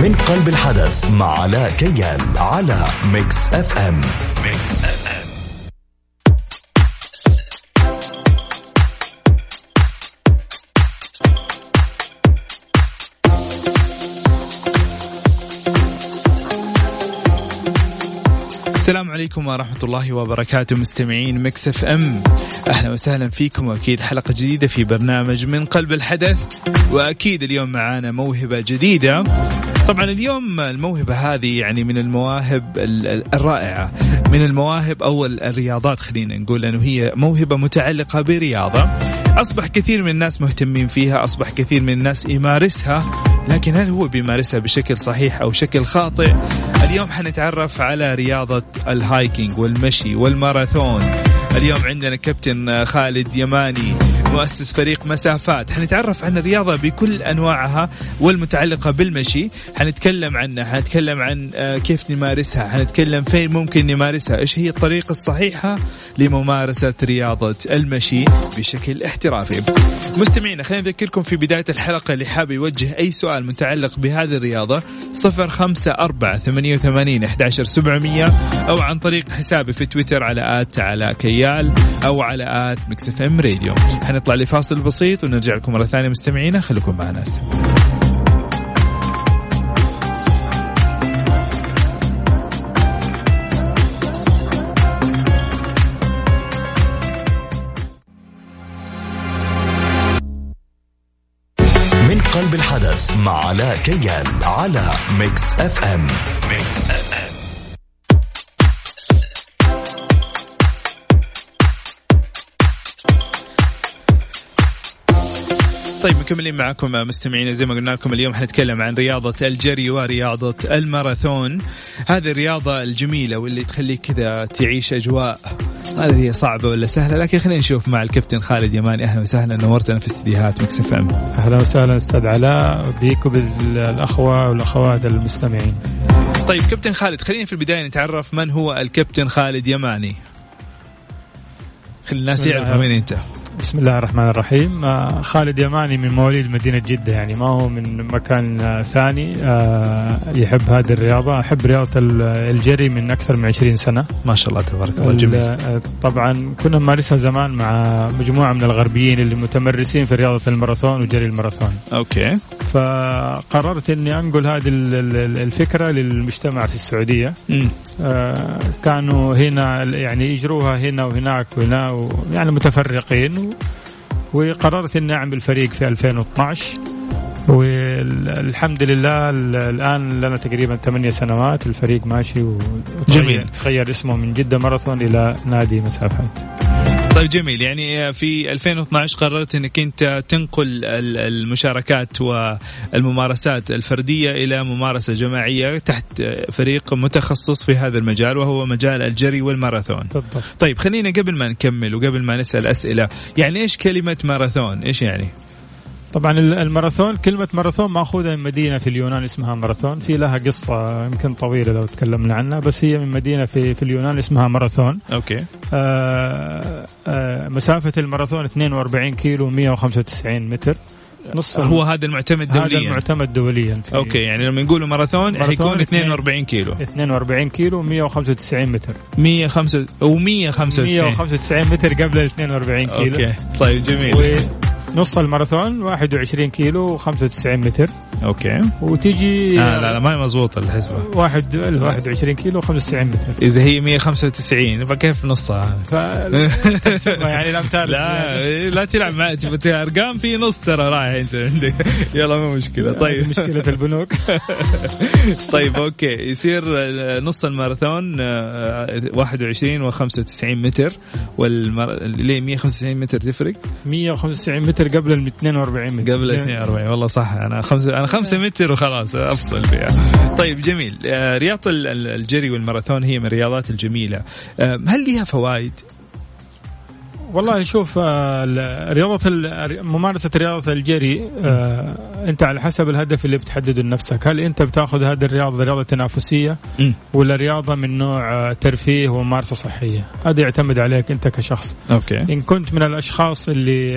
من قلب الحدث مع علاء كيال على Mix FM. Mix FM السلام عليكم ورحمة الله وبركاته مستمعين Mix FM. أهلا وسهلا فيكم وأكيد حلقة جديدة في برنامج من قلب الحدث. وأكيد اليوم معانا موهبة جديدة. طبعا اليوم الموهبة هذه يعني من المواهب الرائعة من المواهب أو الرياضات خلينا نقول انه هي موهبة متعلقة برياضة. أصبح كثير من الناس مهتمين فيها أصبح كثير من الناس يمارسها لكن هل هو بيمارسها بشكل صحيح أو شكل خاطئ؟ اليوم حنتعرف على رياضة الهايكينج والمشي والماراثون. اليوم عندنا كابتن خالد يماني. مؤسس فريق مسافات حنتعرف عن الرياضة بكل أنواعها والمتعلقة بالمشي. حنتكلم عنها حنتكلم عن آه، كيف نمارسها حنتكلم فين ممكن نمارسها إيش هي الطريقة الصحيحة لممارسة رياضة المشي بشكل احترافي. مستمعينا خلينا نذكركم في بداية الحلقة اللي حاب يوجه أي سؤال متعلق بهذه الرياضة صفر خمسة أربعة ثمانية وثمانين أحد سبعمية أو عن طريق حسابي في تويتر على آت على كيال أو على at Mix FM Radio. حنطلع لفاصل بسيط ونرجع لكم مرة ثانية مستمعينا. خليكم معنا. من قلب الحدث مع علاء كيال على Mix FM Mix FM طيب مكملين معكم مستمعين. زي ما قلنا لكم اليوم حنتكلم عن رياضة الجري ورياضة الماراثون. هذه الرياضة الجميلة واللي تخليك كذا تعيش أجواء هذه هي صعبة ولا سهلة لكن خلينا نشوف مع الكابتن خالد يماني أهلا وسهلا نورتنا في استديوهات Mix FM. أهلا وسهلا أستاذ علاء. بيك وبالأخوة والأخوات المستمعين. طيب كابتن خالد خلينا في البداية نتعرف من هو الكابتن خالد يماني. خلي الناس يعرفوا مين انت. بسم الله الرحمن الرحيم. آه، خالد يماني من مواليد مدينة جدة يعني ما هو من مكان آه، ثاني آه، يحب هذه الرياضة. أحب رياضة الجري من أكثر من 20 سنة. ما شاء الله تبارك الله جميل. طبعا كنا نمارسها زمان مع مجموعة من الغربيين اللي متمرسين في رياضة الماراثون وجري الماراثون. okay. فقررت أني أنقل هذه الفكرة للمجتمع في السعودية. كانوا هنا يعني يجروها هنا وهناك وهنا يعني متفرقين وقررت إني أعمل فريق في 2012 والحمد لله الآن لنا تقريبا ثمانية سنوات. الفريق ماشي جميل. تغير اسمه من جدة ماراثون إلى نادي مسافات. طيب جميل يعني في 2012 قررت إنك أنت تنقل المشاركات والممارسات الفردية إلى ممارسة جماعية تحت فريق متخصص في هذا المجال وهو مجال الجري والماراثون. بالضبط. طيب خلينا قبل ما نكمل وقبل ما نسأل أسئلة، يعني إيش كلمة ماراثون؟ إيش يعني؟ طبعا الماراثون كلمة ماراثون مأخوذة من مدينة في اليونان اسمها ماراثون. في لها قصة يمكن طويلة لو تكلمنا عنها بس هي من مدينة في, في اليونان اسمها ماراثون. okay. آه، آه، مسافة الماراثون 42 كيلو 195 متر. نصف هو هذا المعتمد دوليا. هذا المعتمد دوليا okay يعني لما نقول ماراثون حيكون 42 كيلو. 42 كيلو 195 متر. 105 و 195 195 متر قبل ال 42 كيلو. okay. طيب جميل. نص الماراثون 21 كيلو و95 متر. okay. وتجي آه لا لا ما هي مضبوطة الحسبة. واحد 21 كيلو و95 متر. إذا هي 195 فكيف نصها؟ ف... يعني الامثال لا يعني. لا تلعب مع أرقام في نص ترى رايح أنت. عندك يلا مو مشكلة. طيب. مشكلة البنوك. طيب okay. يصير نص الماراثون 21 و95 متر والمر... ليه 195 متر تفرق؟ 195 متر متر قبل ال 42 متر. قبل ال 42 والله صح أنا خمسة أنا خمسة متر وخلاص أفصل فيها. طيب جميل. آه، رياضة الجري والماراثون هي من الرياضات الجميلة. آه، هل لها فوائد؟ والله شوف آه، رياضة ممارسة رياضة الجري انت على حسب الهدف اللي بتحدده لنفسك. هل انت بتاخذ هذه الرياضة رياضة تنافسية م. ولا رياضة من نوع ترفيه وممارسة صحية؟ هذا يعتمد عليك انت كشخص. أوكي. إن كنت من الأشخاص اللي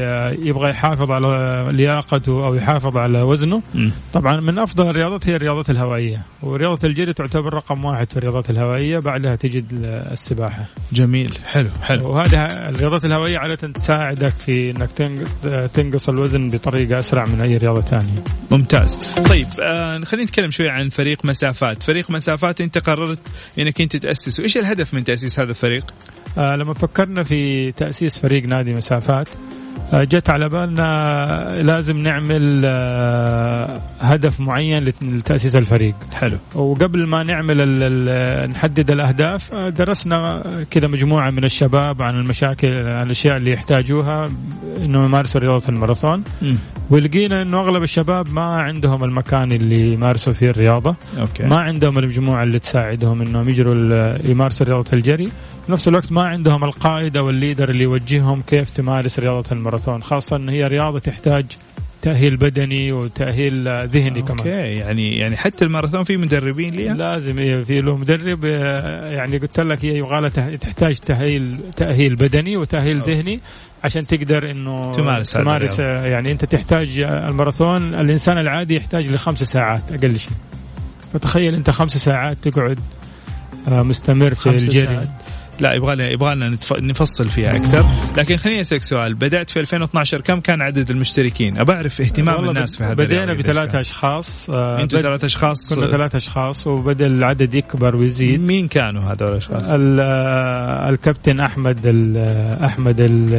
يبغى يحافظ على لياقته أو يحافظ على وزنه م. طبعا من أفضل الرياضات هي الرياضات الهوائية. ورياضة الجري تعتبر رقم واحد في الرياضات الهوائية بعدها تجد السباحة. جميل. حلو حلو. وهذه الرياضات الهوائية عاده تساعدك في إنك تنقص الوزن بطريقة أسرع من أي رياضة ثانية. ممتاز. طيب آه خلينا نتكلم شوي عن فريق مسافات. فريق مسافات أنت قررت إنك أنت تأسسه. إيش الهدف من تأسيس هذا الفريق؟ آه لما فكرنا في تأسيس فريق نادي مسافات جت على بالنا لازم نعمل آه هدف معين لتأسيس الفريق. حلو. وقبل ما نعمل ال نحدد الأهداف آه، درسنا كذا مجموعة من الشباب عن المشاكل عن الأشياء اللي يحتاجوها انه يمارسوا رياضة الماراثون. ولقينا إنه أغلب الشباب ما عندهم المكان اللي يمارسوا فيه الرياضة. okay. ما عندهم المجموعة اللي تساعدهم إنهم يجروا يمارسوا رياضة الجري. في نفس الوقت ما عندهم القائد أو ال leader اللي يوجههم كيف تمارس رياضة الماراثون خاصة إن هي رياضة تحتاج تأهيل بدني وتأهيل ذهني okay. كمان يعني يعني حتى الماراثون في مدربين ليها لازم إيه، في له مدرب آه، يعني قلت لك هي يبغى تحتاج تأهيل تأهيل بدني وتأهيل أوه. ذهني عشان تقدر إنه تمارس تمارس يعني أنت تحتاج الماراثون الإنسان العادي يحتاج لخمس ساعات أقل شيء فتخيل أنت خمس ساعات تقعد آه، مستمر في الجري ساعات. لا يبغى لنا يبغى لنا نفصل فيها أكثر. لكن خليني أسألك سؤال. بدأت في 2012 كم كان عدد المشتركين؟ أبى أعرف اهتمام الناس في هذا بدينا بثلاث أشخاص آه أنتم ثلاث أشخاص؟ كنا ثلاث أشخاص وبدأ العدد يكبر ويزيد. مين كانوا هذول الأشخاص؟ آه، الكابتن أحمد ال أحمد ال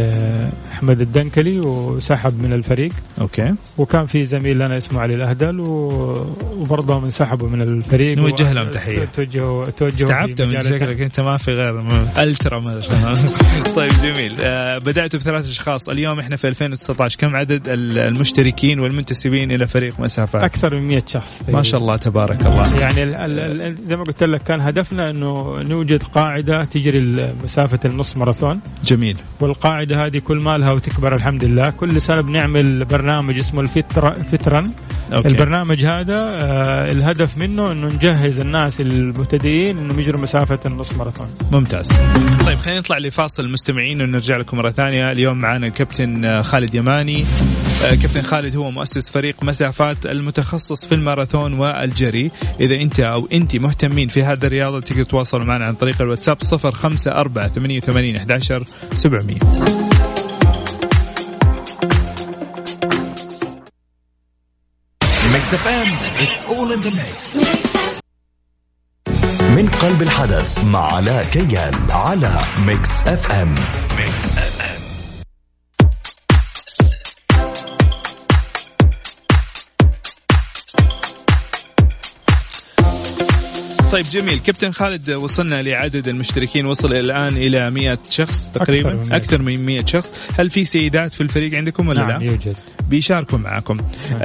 أحمد الدنكلي وسحب من الفريق. أوكي. وكان في زميل لنا اسمه علي الأهدل وبرضهم انسحبوا من الفريق. نوجه لهم تحية. توجهوا توجهوا تعبت من شكلك أنت ما في غير ألترا طيب جميل. آه بداتوا بثلاث أشخاص. اليوم إحنا في 2019 كم عدد المشتركين والمنتسبين إلى فريق مسافات؟ أكثر من 100 شخص. ما شاء الله تبارك الله. يعني ال ال زي ما قلت لك كان هدفنا إنه نوجد قاعدة تجري مسافة النص ماراثون. جميل. والقاعدة هذه كل مالها وتكبر الحمد لله. كل سنة بنعمل برنامج اسمه الفترة فترا أوكي. البرنامج هذا آه الهدف منه إنه نجهز الناس المبتدئين انهم يجروا مسافة النص ماراثون. ممتاز. طيب خلينا نطلع لفاصل المستمعين ونرجع لكم مرة ثانية. اليوم معنا الكابتن خالد يماني. آه، كابتن خالد هو مؤسس فريق مسافات المتخصص في الماراثون والجري. إذا أنت أو أنت مهتمين في هذه الرياضة تقدر تتواصلوا معنا عن طريق الواتساب 054 88 11 700 Mix FM, it's all in the mix. من قلب الحدث مع علاء كيال على Mix FM. Mix FM طيب جميل. كابتن خالد وصلنا لعدد المشتركين. وصل الآن إلى 100 شخص تقريبا. أكثر من 100, أكثر من 100 شخص. هل في سيدات في الفريق عندكم ولا نعم لا؟ يوجد. بيشاركوا معكم نعم.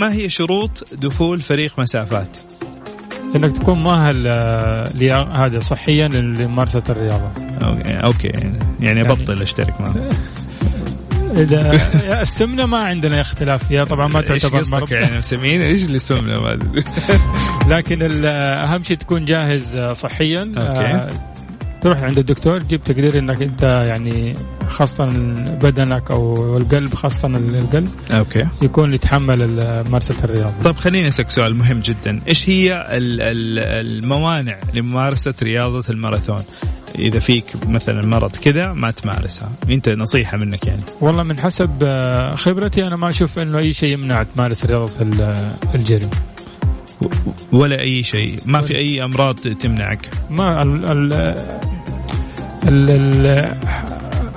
ما هي شروط دخول فريق مسافات؟ إنك تكون مؤهل آه، هذا صحيا لممارسة الرياضة. okay okay يعني أبطل أشترك معه. إذا السمنة ما عندنا اختلاف فيها طبعا ما تعتبر مرض يعني مسمين إيش اللي السمنة لكن أهم شيء تكون جاهز آه، صحيا okay. تروح عند الدكتور تجيب تقرير إنك أنت يعني خاصة بدنك أو القلب خاصة القلب. okay. يكون يتحمل ممارسة الرياضة. طيب خليني أسألك سؤال مهم جدا، إيش هي الموانع لممارسة رياضة الماراثون؟ إذا فيك مثلا مرض كذا ما تمارسها. أنت نصيحة منك يعني. والله من حسب آه، خبرتي أنا ما أشوف إنه أي شيء يمنع تمارس رياضة الجري. ولا أي شيء. ما في أي أمراض تمنعك. ما ال ال ال ال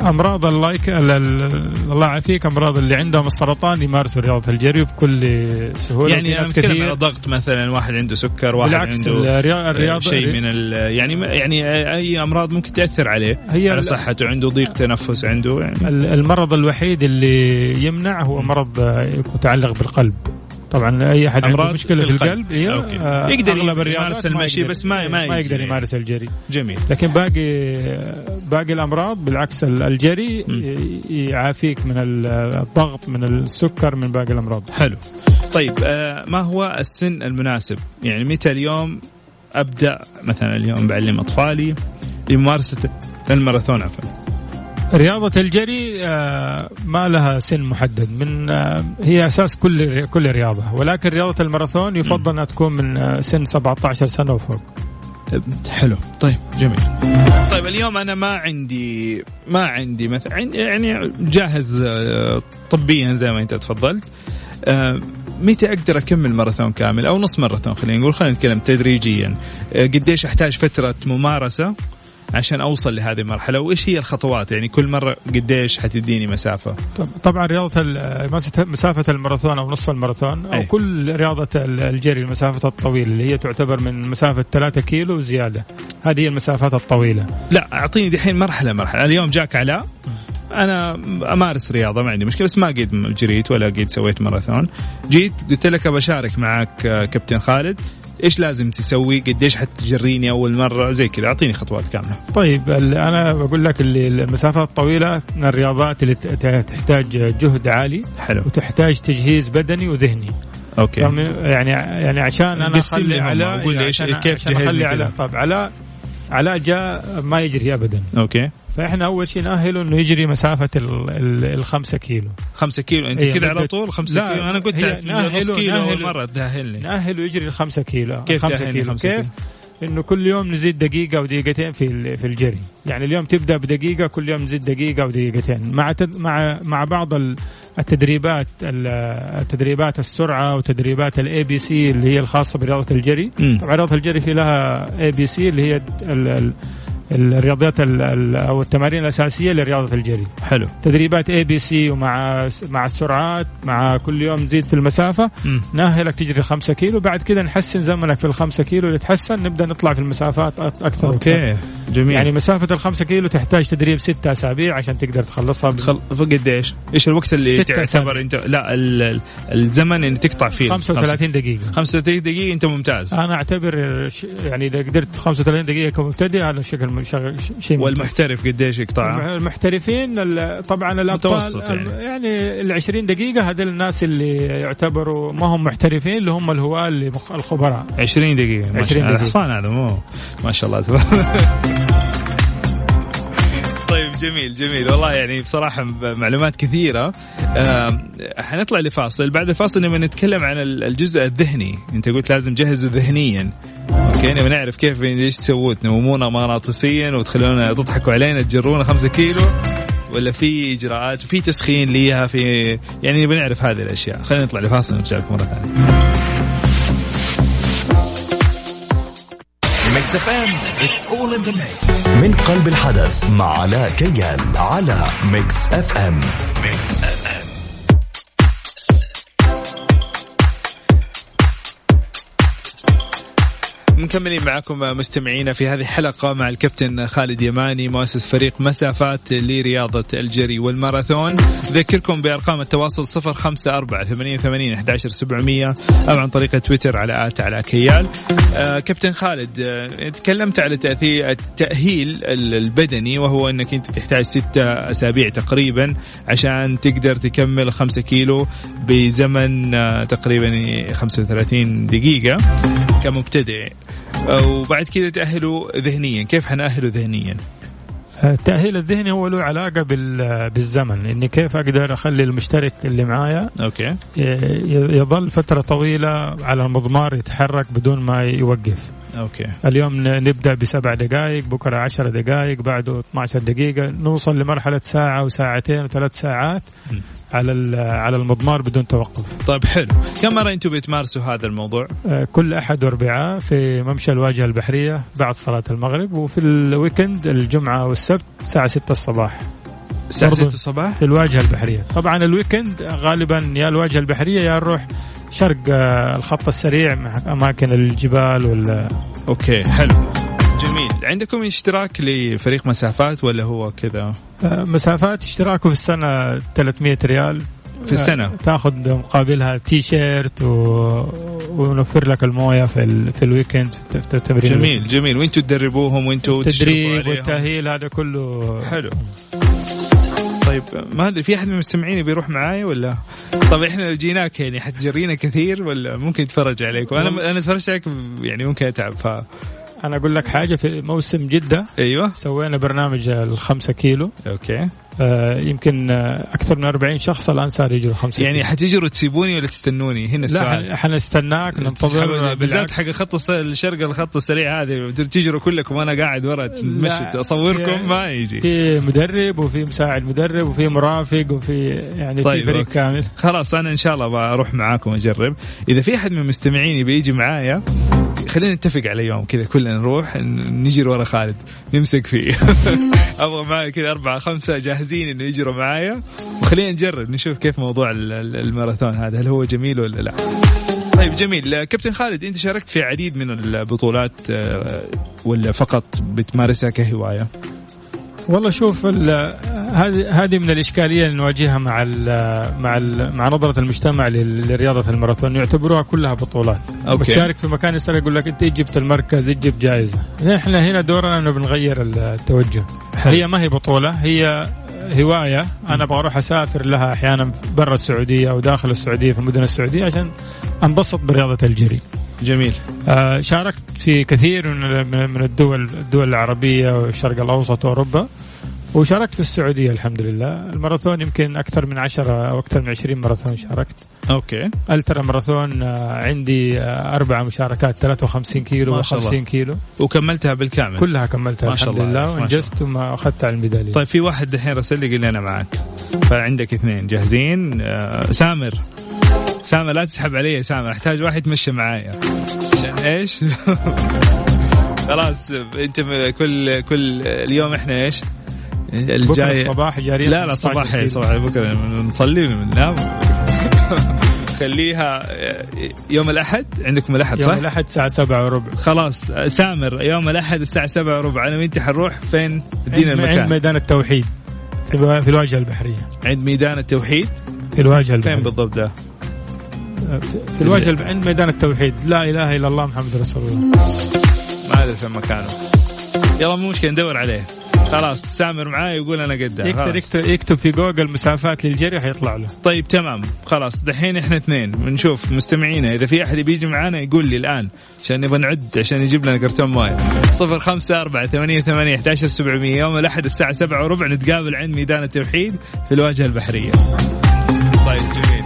أمراض اللي الله يعافيك. أمراض اللي عندهم السرطان يمارسوا رياضة الجري بكل سهولة. يعني أنا أتكلم على ضغط مثلا واحد عنده سكر واحد بالعكس عنده الرياضة شيء من يعني يعني أي أمراض ممكن تأثر عليه. هي على صحته عنده ضيق تنفس عنده يعني. المرض الوحيد اللي يمنع هو مرض متعلق بالقلب. طبعا أي أحد عنده مشكلة في القلب, في القلب. أوكي. آه يقدر يمارس المشي بس ما ما, ما يقدر يمارس الجري. جميل. لكن باقي باقي الأمراض بالعكس الجري يعافيك من الضغط من السكر من باقي الأمراض. حلو. طيب آه ما هو السن المناسب؟ يعني متى اليوم أبدأ؟ مثلا اليوم بعلم أطفالي لممارسة الماراثون عفوا. رياضة الجري آه، ما لها سن محدد. من آه، هي أساس كل كل رياضة. ولكن رياضة الماراثون يفضل انها تكون من آه، سن 17 سنة وفوق. حلو. طيب جميل. طيب اليوم أنا ما عندي ما عندي مثلا يعني جاهز طبيا زي ما أنت تفضلت. متى أقدر أكمل ماراثون كامل؟ أو نص ماراثون خلينا نقول. خلينا نتكلم تدريجيا. قديش أحتاج فترة ممارسة؟ عشان أوصل لهذه المرحلة. وإيش هي الخطوات؟ يعني كل مرة قديش حتديني مسافة؟ طبعا رياضة مسافه الماراثون أو نصف الماراثون أو أي. كل رياضة الجري المسافة الطويلة اللي هي تعتبر من مسافة 3 كيلو وزياده هذه هي المسافات الطويلة. لا أعطيني دحين مرحله مرحلة. اليوم جاك علاء أنا أمارس رياضة ما عندي مشكلة بس ما قد جريت ولا قد سويت ماراثون. جيت قلت لك بشارك معك كابتن خالد. إيش لازم تسوي؟ قديش حتجريني أول مرة؟ زي كذا. أعطيني خطوات كاملة. طيب أنا بقول لك اللي المسافات الطويله من الرياضات اللي تحتاج جهد عالي حلو. وتحتاج تجهيز بدني وذهني. okay. يعني يعني عشان أنا أخلي على قول لي إيش كيف أخلي على طيب علاء علاء جاء ما يجري ابدا. أوكي. فإحنا أول شيء نأهله إنه يجري مسافة الخمسة كيلو. خمسة كيلو. أنت كذا على طول خمسة كيلو. أنا قلت نص كيلو أول مرة تأهلني. نأهله يجري الخمسة كيلو. كيف خمسة كيلو؟ كيف. إنه كل يوم نزيد دقيقة أو دقيقتين في في الجري. يعني اليوم تبدأ بدقيقة كل يوم نزيد دقيقة أو دقيقتين مع مع مع بعض التدريبات التدريبات السرعة وتدريبات ال ABC اللي هي الخاصة برياضة الجري. طبعا رياضة الجري في لها ABC اللي هي الرياضيات أو التمارين الأساسية لرياضة الجري. حلو. تدريبات ABC ومع مع السرعات مع كل يوم نزيد في المسافة. م. نأهلك تجري 5 كيلو بعد كذا نحسن زمنك في الخمسة كيلو اللي تحسن نبدأ نطلع في المسافات أكثر okay أكثر. جميل. يعني مسافة الخمسة كيلو تحتاج تدريب ستة أسابيع عشان تقدر تخلصها. تخل... قد إيش؟ إيش الوقت اللي تعتبر انت لا ال... الزمن اللي تقطع فيه. 35 دقيقة. 35 دقيقة أنت ممتاز. أنا أعتبر يعني إذا قدرت 35 دقيقة كمبتدئ هذا شكل شيء والمحترف قديش يقطع؟ المحترفين طبعا الأبطال يعني, يعني ال 20 دقيقة هذول الناس اللي يعتبروا ما هم محترفين اللي هم الهواة اللي الخبراء. 20 دقيقة. 20 دقيقة. الحصان هذا مو؟ ما شاء الله طيب جميل جميل. والله يعني بصراحة معلومات كثيرة. حنطلع لفاصل. بعد الفاصل نبغى نتكلم عن الجزء الذهني. انت قلت لازم جهزه ذهنيا. أوكي نبغى نعرف كيف إيش تسووا؟ تنومونا مغناطيسيا وتخلونا تضحكوا علينا تجرونا خمسة كيلو؟ ولا في إجراءات؟ في تسخين ليها؟ في يعني نبغى نعرف هذه الأشياء. خلينا نطلع لفاصل ونرجع لكم مرة ثانية. من قلب الحدث مع علاء كيال على Mix FM Mix FM مكملين معكم مستمعينا في هذه الحلقة مع الكابتن خالد يماني مؤسس فريق مسافات لرياضة الجري والماراثون. ذكركم بأرقام التواصل صفر خمسة أربعة ثمانية وثمانين أحداشر سبعمية أو عن طريق تويتر على at علاء كيال. آه كابتن خالد آه تكلمت على تأثير التأهيل البدني وهو أنك أنت تحتاج ستة أسابيع تقريبا عشان تقدر تكمل خمسة كيلو بزمن آه تقريبا 35 دقيقة كمبتدئ. وبعد كذا تأهلوا ذهنيا. كيف حنأهله ذهنيا؟ التأهيل الذهني هو له علاقة بالزمن. إني كيف أقدر أخلي المشترك اللي معايا أوكي. يظل فترة طويلة على المضمار يتحرك بدون ما يوقف. okay. اليوم نبدأ بسبع دقائق بكرة عشر دقائق بعده 12 دقيقة. نوصل لمرحلة ساعة وساعتين وثلاث ساعات م. على على المضمار بدون توقف. طيب حلو. كم مرة أنتم بتمارسوا هذا الموضوع؟ آه كل أحد واربعاء في ممشى الواجهة البحرية بعد صلاة المغرب وفي ال weekend الجمعة والسبت الساعة 6 الصباح. الساعة 6 الصباح. في الواجهة البحرية. طبعا ال weekend غالبا يا الواجهة البحرية يا نروح شرق آه، الخط السريع مع أماكن الجبال ولا okay حلو. جميل. عندكم اشتراك لفريق مسافات ولا هو كذا؟ آه، مسافات اشتراكه في السنة 300 ريال. في السنة؟ آه، تاخذ مقابلها تي شيرت و... ونوفر لك الموية في ال... في ال weekend في التمرين. جميل جميل. وأنتم تدربوهم وأنتم التدريب والتأهيل هذا كله. حلو. طيب ما أدري في أحد من المستمعين بيروح معايا ولا؟ طيب إحنا لو جيناك يعني حتجرينا كثير ولا ممكن نتفرج عليك؟ وأنا أنا اتفرجت عليك يعني ممكن أتعب ف أنا أقول لك حاجة في موسم جدة أيوه. سوينا برنامج الخمسة كيلو. أوكي. آه يمكن آه أكثر من 40 شخص الآن صار يجروا خمسة يعني حتجروا تسيبوني ولا تستنوني؟ هنا السؤال. لا حنستناك ننتظر. بالذات حق خط الشرق الخط السريع هذه تجروا كلكم وأنا قاعد ورا تمشي أصوركم ما يجي. في مدرب وفي مساعد مدرب وفي مرافق وفي يعني طيب في فريق كامل. خلاص أنا إن شاء الله بروح معاكم أجرب. إذا في أحد من المستمعين بيجي معايا خلينا نتفق على يوم كذا كلنا نروح نجري ورا خالد نمسك فيه. أبغى معي كذا أربعة خمسة جاهزين إنه يجروا معايا. وخلينا نجرب نشوف كيف موضوع الماراثون هذا هل هو جميل ولا لا. طيب جميل. كابتن خالد أنت شاركت في عديد من البطولات آه، ولا فقط بتمارسها كهواية؟ والله شوف هذه هذه من الإشكالية اللي نواجهها مع ال مع ال مع نظرة المجتمع لرياضة الماراثون. يعتبروها كلها بطولات. أوكي. بتشارك في مكان يسأل يقول لك أنت جبت المركز جبت جائزة. إحنا هنا دورنا إنه بنغير التوجه. حل. هي ما هي بطولة هي هواية. أنا أبغى أروح أسافر لها أحيانا برا السعودية أو داخل السعودية في مدن السعودية عشان أنبسط برياضة الجري. جميل. آه شاركت في كثير من من الدول الدول العربية والشرق الأوسط وأوروبا. وشاركت في السعودية الحمد لله الماراثون يمكن أكثر من عشرة أو أكثر من عشرين ماراثون شاركت. okay. ultra marathon آه، عندي آه، أربع مشاركات 53 كيلو و50 كيلو. وكملتها بالكامل. كلها كملتها ما الحمد لله وانجزت وما أخذت على الميدالية. طيب في واحد الحين رسل لي قال لي أنا معك فعندك اثنين جاهزين؟ آه سامر. سامر لا تسحب علي يا سامر أحتاج واحد يتمشى معايا. إيش؟ خلاص انت كل كل اليوم إحنا إيش؟ الجاي الصباح جاري لا لا صباح صباح بكرة. نصلي وننام خليها يوم الأحد؟ عندكم الأحد صح؟ يوم الأحد الساعة سبعة وربع. خلاص سامر يوم الأحد الساعة سبعة وربع. أنا وأنت حنروح فين؟ ادينا المكان. عند ميدان التوحيد. في الواجهة البحرية. عند ميدان التوحيد؟ في الواجهة البحرية. فين بالضبط ده؟ في الواجهة عند ميدان التوحيد. لا إله إلا الله محمد رسول الله. فين مكانه. يلا مو مشكلة ندور عليه. خلاص سامر معاي يقول أنا قدام. يكتب, يكتب يكتب في جوجل مسافات للجري حيطلع له. طيب تمام. خلاص دحين إحنا اثنين بنشوف مستمعينا. إذا في أحد بيجي معانا يقول لي الآن عشان نبغى نعد عشان يجيب لنا كرتون مويه صفر خمسة أربعة ثمانية ثمانية أحد سبعمية. يوم الأحد الساعة سبعة وربع نتقابل عند ميدان التوحيد في الواجهة البحرية. طيب جميل.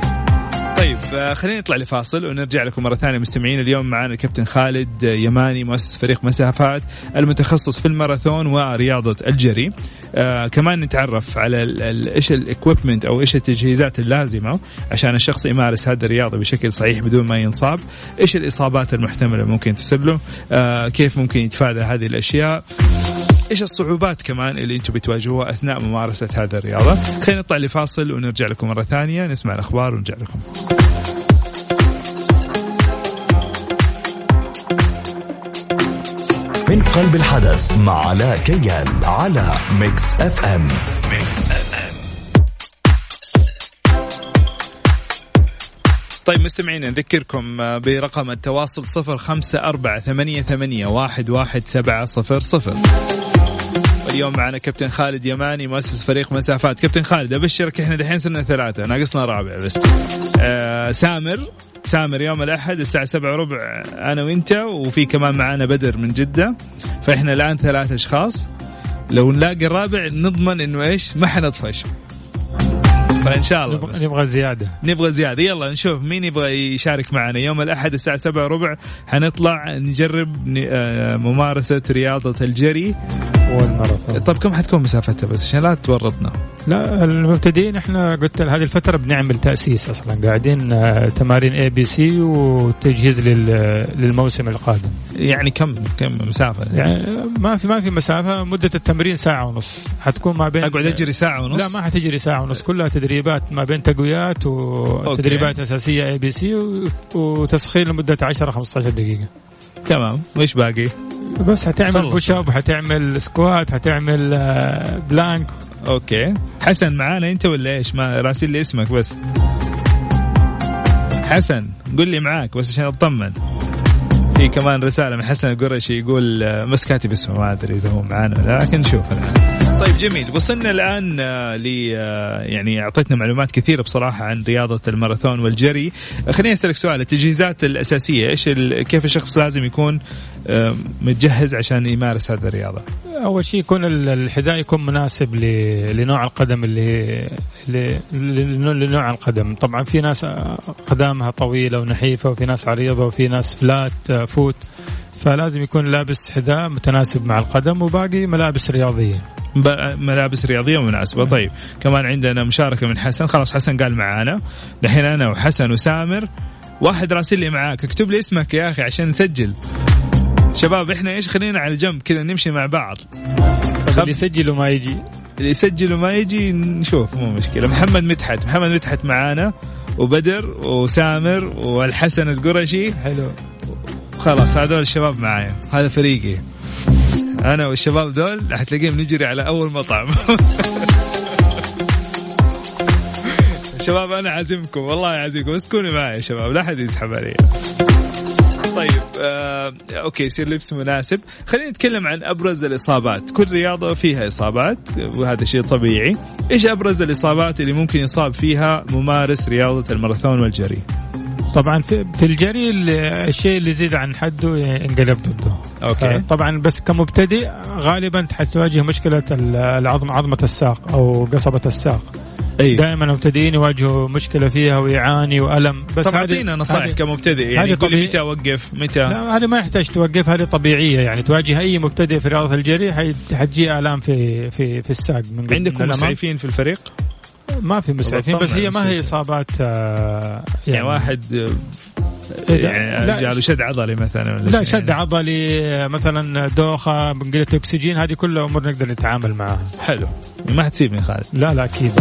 طيب آه، خلينا نطلع لفاصل ونرجع لكم مرة ثانية مستمعين. اليوم معنا الكابتن خالد يماني مؤسس فريق مسافات المتخصص في الماراثون ورياضة الجري. آه كمان نتعرف على إيش ال equipment أو إيش التجهيزات اللازمة عشان الشخص يمارس هذه الرياضة بشكل صحيح بدون ما ينصاب. إيش الإصابات المحتملة ممكن تصير له آه كيف ممكن يتفادى هذه الأشياء؟ إيش الصعوبات كمان اللي أنتم بتواجهوها أثناء ممارسة هذه الرياضة؟ خلينا نطلع لفاصل ونرجع لكم مرة ثانية نسمع الأخبار ونرجع لكم. من قلب الحدث مع علاء كيان على Mix FM. Mix FM طيب مستمعينا نذكركم برقم التواصل صفر خمسة أربعة ثمانية, ثمانية واحد, واحد سبعة صفر صفر. اليوم معنا كابتن خالد يماني مؤسس فريق مسافات. كابتن خالد أبشرك إحنا دحين صرنا ثلاثة ناقصنا رابع بس. آه سامر سامر يوم الأحد الساعة سبعة وربع أنا وأنت وفي كمان معنا بدر من جدة. فإحنا الآن ثلاث أشخاص. لو نلاقي الرابع نضمن إنه إيش؟ ما حنطفش. فإن شاء الله نبغى زيادة. نبغى زيادة. يلا نشوف مين يبغى يشارك معنا. يوم الأحد الساعة سبعة وربع حنطلع نجرب آه، ممارسة رياضة الجري. والماراثون طيب كم حتكون مسافتها بس؟ عشان لا تورطنا. لا المبتدئين إحنا قلت هذه الفترة بنعمل تأسيس أصلا. قاعدين آه، تمارين ABC وتجهيز للموسم القادم. يعني كم كم مسافة؟ يعني ما في ما في مسافة مدة التمرين ساعة ونص. حتكون ما بين أقعد أجري ساعة ونص؟ لا ما حتجري ساعة ونص. كلها تدريبات ما بين تقويات وتدريبات أساسية ABC وتسخين لمدة 10 15 دقيقة. تمام. وإيش باقي؟ بس حتعمل push up حتعمل squat حتعمل plank okay. حسن معانا أنت ولا إيش؟ ما راسل لي اسمك بس. حسن قل لي معاك بس عشان أطمن. في كمان رسالة من حسن القرشي يقول آه، بس كاتب اسمه ما أدري إذا هو معانا لكن نشوف الآن. طيب جميل. وصلنا الآن آه، ل آه، يعني أعطيتنا معلومات كثيرة بصراحة عن رياضة الماراثون والجري. خليني أسألك سؤال التجهيزات الأساسية إيش كيف الشخص لازم يكون متجهز عشان يمارس هذه الرياضة؟ أول شيء يكون الحذاء يكون مناسب لنوع القدم اللي لنوع القدم. طبعا في ناس قدامها طويلة ونحيفة وفي ناس عريضة وفي ناس فلات فوت. فلازم يكون لابس حذاء متناسب مع القدم وباقي ملابس رياضية. ملابس رياضية مناسبه طيب كمان عندنا مشاركة من حسن. خلاص حسن قال معانا. دحين أنا وحسن وسامر. واحد راسل لي معاك. اكتب لي اسمك يا أخي عشان نسجل. شباب إحنا إيش خلينا على جنب كذا نمشي مع بعض؟ اللي يسجل وما يجي. اللي يسجل وما يجي نشوف مو مشكلة. محمد مدحت. محمد مدحت معانا. وبدر وسامر والحسن القرشي. حلو. خلاص هذول الشباب معايا. هذا فريقي. أنا والشباب دول حتلاقيهم نجري على أول مطعم. شباب أنا عازمكم والله عازمكم. بس كونوا معي يا شباب لا حد يسحب علي. طيب آه، okay يصير لبس مناسب. خلينا نتكلم عن أبرز الإصابات. كل رياضة فيها إصابات وهذا شيء طبيعي. إيش أبرز الإصابات اللي ممكن يصاب فيها ممارس رياضة الماراثون والجري؟ طبعا في, في الجري الشيء اللي يزيد عن حده ينقلب ضده. أوكي. طبعا بس كمبتدئ غالبا حتواجه مشكلة العظم عظمة الساق أو قصبة الساق. أيه. دائما المبتدئين يواجهوا مشكلة فيها ويعاني وألم. بس طب أعطينا نصائح كمبتدئ يعني يقول طبيعي... متى أوقف متى؟ لا هذه ما يحتاج توقف هذه طبيعية. يعني تواجه أي مبتدئ في رياضة الجري حتجي آلام في في في الساق من عندكم مسعفين في الفريق؟ ما في مسعفين بس هي ما هي إصابات آه يعني, يعني واحد آه، يعني جاله شد عضلي مثلا لا شد عضلي مثلا دوخة بنقلة أكسجين هذه كلها أمور نقدر نتعامل معها. حلو. ما حتسيبني خالد. لا لا أكيد.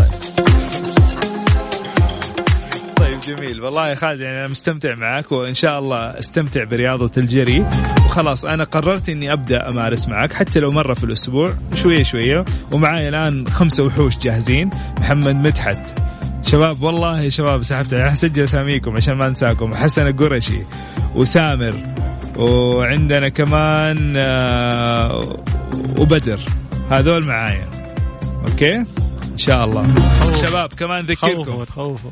جميل. والله يا خالد يعني أنا مستمتع معك وإن شاء الله أستمتع برياضة الجري. وخلاص أنا قررت إني أبدأ أمارس معك حتى لو مرة في الأسبوع شوية شوية. ومعاي الآن خمسة وحوش جاهزين. محمد مدحت. شباب والله يا شباب سحبت. حسجل أساميكم عشان ما أنساكم. حسن القرشي وسامر وعندنا كمان آه، وبدر. هذول معايا. أوكي؟ إن شاء الله. شباب كمان ذكركم. خوفوا تخوفوا.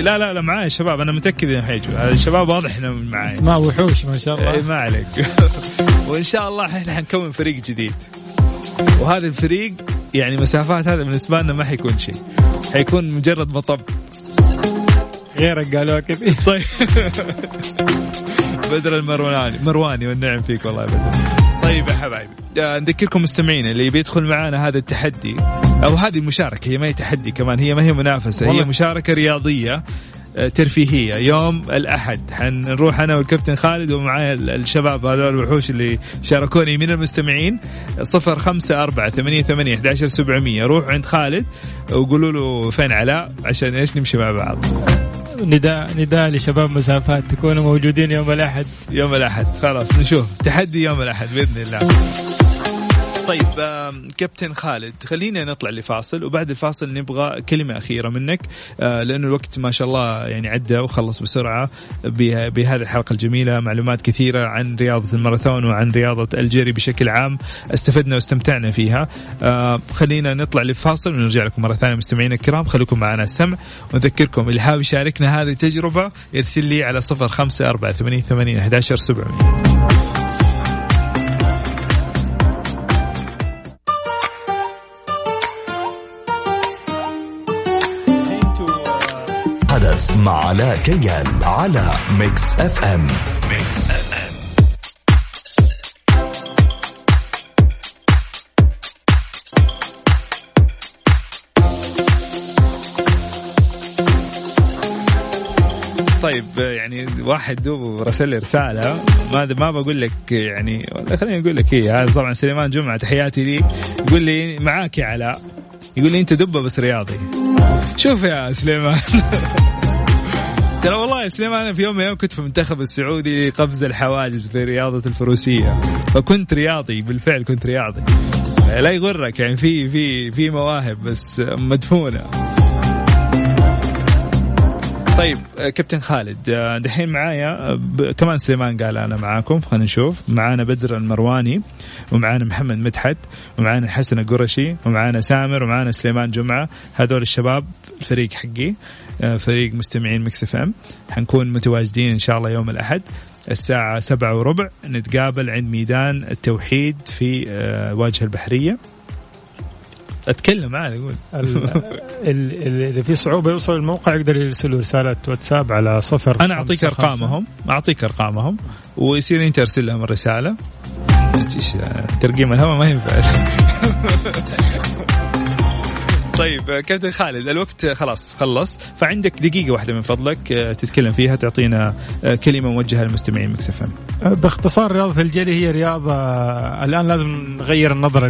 لا لا لا معايا شباب. أنا متأكد انه حيجوا. الشباب واضح إنهم معايا. اسماء وحوش ما شاء الله. ما عليك. وإن شاء الله إحنا حنكون فريق جديد. وهذا الفريق يعني مسافات هذا بالنسبة لنا ما حيكون شيء. حيكون مجرد مطب غيرك قالوا كثير طيب. بدر المرواني. مرواني والنعم فيك والله بدر. طيب يا حبايبي. آه، نذكركم مستمعين اللي بيدخل معنا هذا التحدي. أو هذه المشاركه هي ما هي تحدي كمان هي ما هي منافسة هي مشاركة رياضية. ترفيهية. يوم الأحد. حنروح أنا والكابتن خالد ومعايا الشباب هذول الوحوش اللي شاركوني من المستمعين. صفر خمسة أربعة ثمانية ثمانية أحد سبعمية. روحوا عند خالد وقولوا له فين علاء عشان إيش نمشي مع بعض. نداء نداء لشباب مسافات تكونوا موجودين يوم الأحد. يوم الأحد. خلاص نشوف. تحدي يوم الأحد بإذن الله. طيب كابتن خالد خلينا نطلع لفاصل وبعد الفاصل نبغى كلمة أخيرة منك آه، لأنه الوقت ما شاء الله يعني عدى وخلص بسرعة بهذه الحلقة الجميلة معلومات كثيرة عن رياضة الماراثون وعن رياضة الجري بشكل عام استفدنا واستمتعنا فيها. آه، خلينا نطلع لفاصل ونرجع لكم مرة ثانية مستمعينا الكرام. خليكم معنا السمع ونذكركم. اللي حاب يشاركنا هذه التجربة يرسل لي على صفر خمسة أربعة ثمانية ثمانية أحد عشر سبعمية. علاء كيان على Mix FM. Mix FM طيب يعني واحد دوب رسل لي رسالة. ما ما بقول لك يعني خليني أقول لك هي هذا طبعا سليمان جمعة تحياتي لي. يقول لي معاك يا علاء. يقول لي أنت دبة بس رياضي. شوف يا سليمان. ترى والله يا سليمان أنا في يوم من الأيام كنت في المنتخب السعودي قفز الحواجز في رياضة الفروسية. فكنت رياضي بالفعل كنت رياضي. لا يغرك يعني في في في مواهب بس مدفونة. طيب آه، كابتن خالد آه، دحين معايا كمان سليمان قال أنا معاكم خلينا نشوف. معانا بدر المرواني ومعانا محمد مدحت ومعانا حسن القرشي ومعانا سامر ومعانا سليمان جمعة. هذول الشباب الفريق حقي آه، فريق مستمعين Mix FM. حنكون متواجدين إن شاء الله يوم الأحد الساعة سبعة وربع نتقابل عند ميدان التوحيد في واجهة البحرية. أتكلم عادي أقول اللي في صعوبة يوصل الموقع يقدر يرسل رساله واتساب على صفر أنا أعطيك أرقامهم أعطيك أرقامهم ويصير أنت أرسل لهم الرسالة. ترقيم الهواء ما ينفع. طيب كابتن خالد الوقت خلاص خلص فعندك دقيقة واحدة من فضلك آه، تتكلم فيها تعطينا آه، كلمة موجهة للمستمعين Mix FM باختصار رياضة الجري هي رياضة الآن لازم نغير النظرة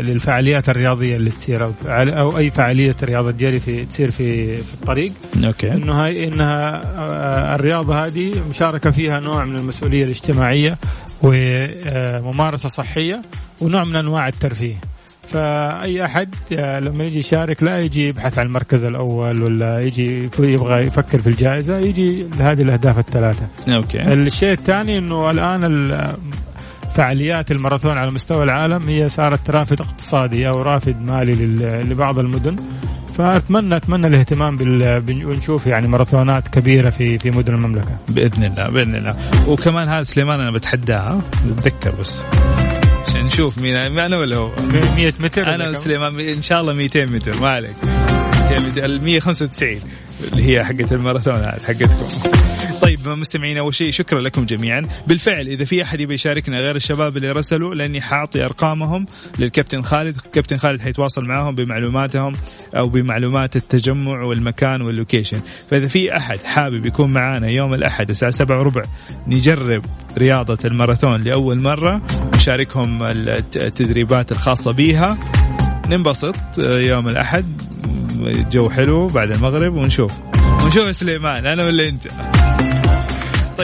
للفعاليات الرياضية اللي تصير أو أي فعالية رياضة جري في تصير في, في الطريق. okay. إنه هاي إنها الرياضة هذه مشاركة فيها نوع من المسؤولية الاجتماعية وممارسة صحية ونوع من أنواع الترفيه. فأي أحد لما يجي يشارك لا يجي يبحث عن المركز الأول ولا يجي يبغى يفكر في الجائزة يجي لهذه الأهداف الثلاثة. أوكي. الشيء الثاني إنه الآن فعاليات الماراثون على مستوى العالم هي صارت رافد اقتصادي أو رافد مالي لبعض المدن فاتمنى أتمنى الاهتمام بال ونشوف يعني ماراثونات كبيرة في في مدن المملكة بإذن الله بإذن الله وكمان هذا سليمان أنا بتحداها اتذكر بس نشوف مين أنا ولا هو. 100 متر أنا وسليمان إن شاء الله 200 متر ما عليك. 200 متر ال 195 اللي هي حقت الماراثون حقتكم. طيب مستمعين أول شيء شكرا لكم جميعا. بالفعل إذا في أحد يبي يشاركنا غير الشباب اللي رسلوا لأني حاعطي أرقامهم للكابتن خالد. كابتن خالد حيتواصل معاهم بمعلوماتهم أو بمعلومات التجمع والمكان واللوكيشن. فإذا في أحد حابب يكون معانا يوم الأحد الساعة 7 وربع نجرب رياضة الماراثون لأول مرة نشاركهم التدريبات الخاصة بها ننبسط يوم الأحد. جو حلو بعد المغرب ونشوف. ونشوف سليمان أنا ولا أنت؟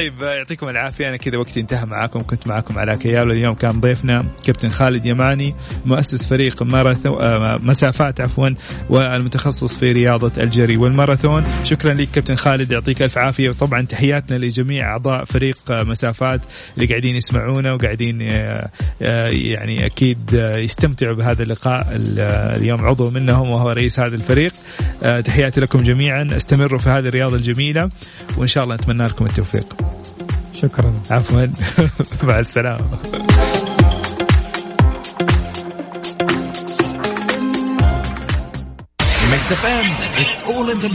طيب يعطيكم العافية. أنا كذا وقتي انتهى معاكم. كنت معاكم على كيال. اليوم كان ضيفنا كابتن خالد يماني مؤسس فريق ماراثون آه، مسافات عفوا والمتخصص في رياضة الجري والماراثون. شكرا لك كابتن خالد يعطيك ألف عافية. وطبعا تحياتنا لجميع أعضاء فريق مسافات اللي قاعدين يسمعونا وقاعدين آه، آه، يعني أكيد يستمتعوا بهذا اللقاء اليوم عضو منهم وهو رئيس هذا الفريق. تحياتي لكم جميعا. أستمروا في هذه الرياضة الجميلة وإن شاء الله نتمنى لكم التوفيق. شكرا. عفوا. مع السلامة. Mix FM, it's all in the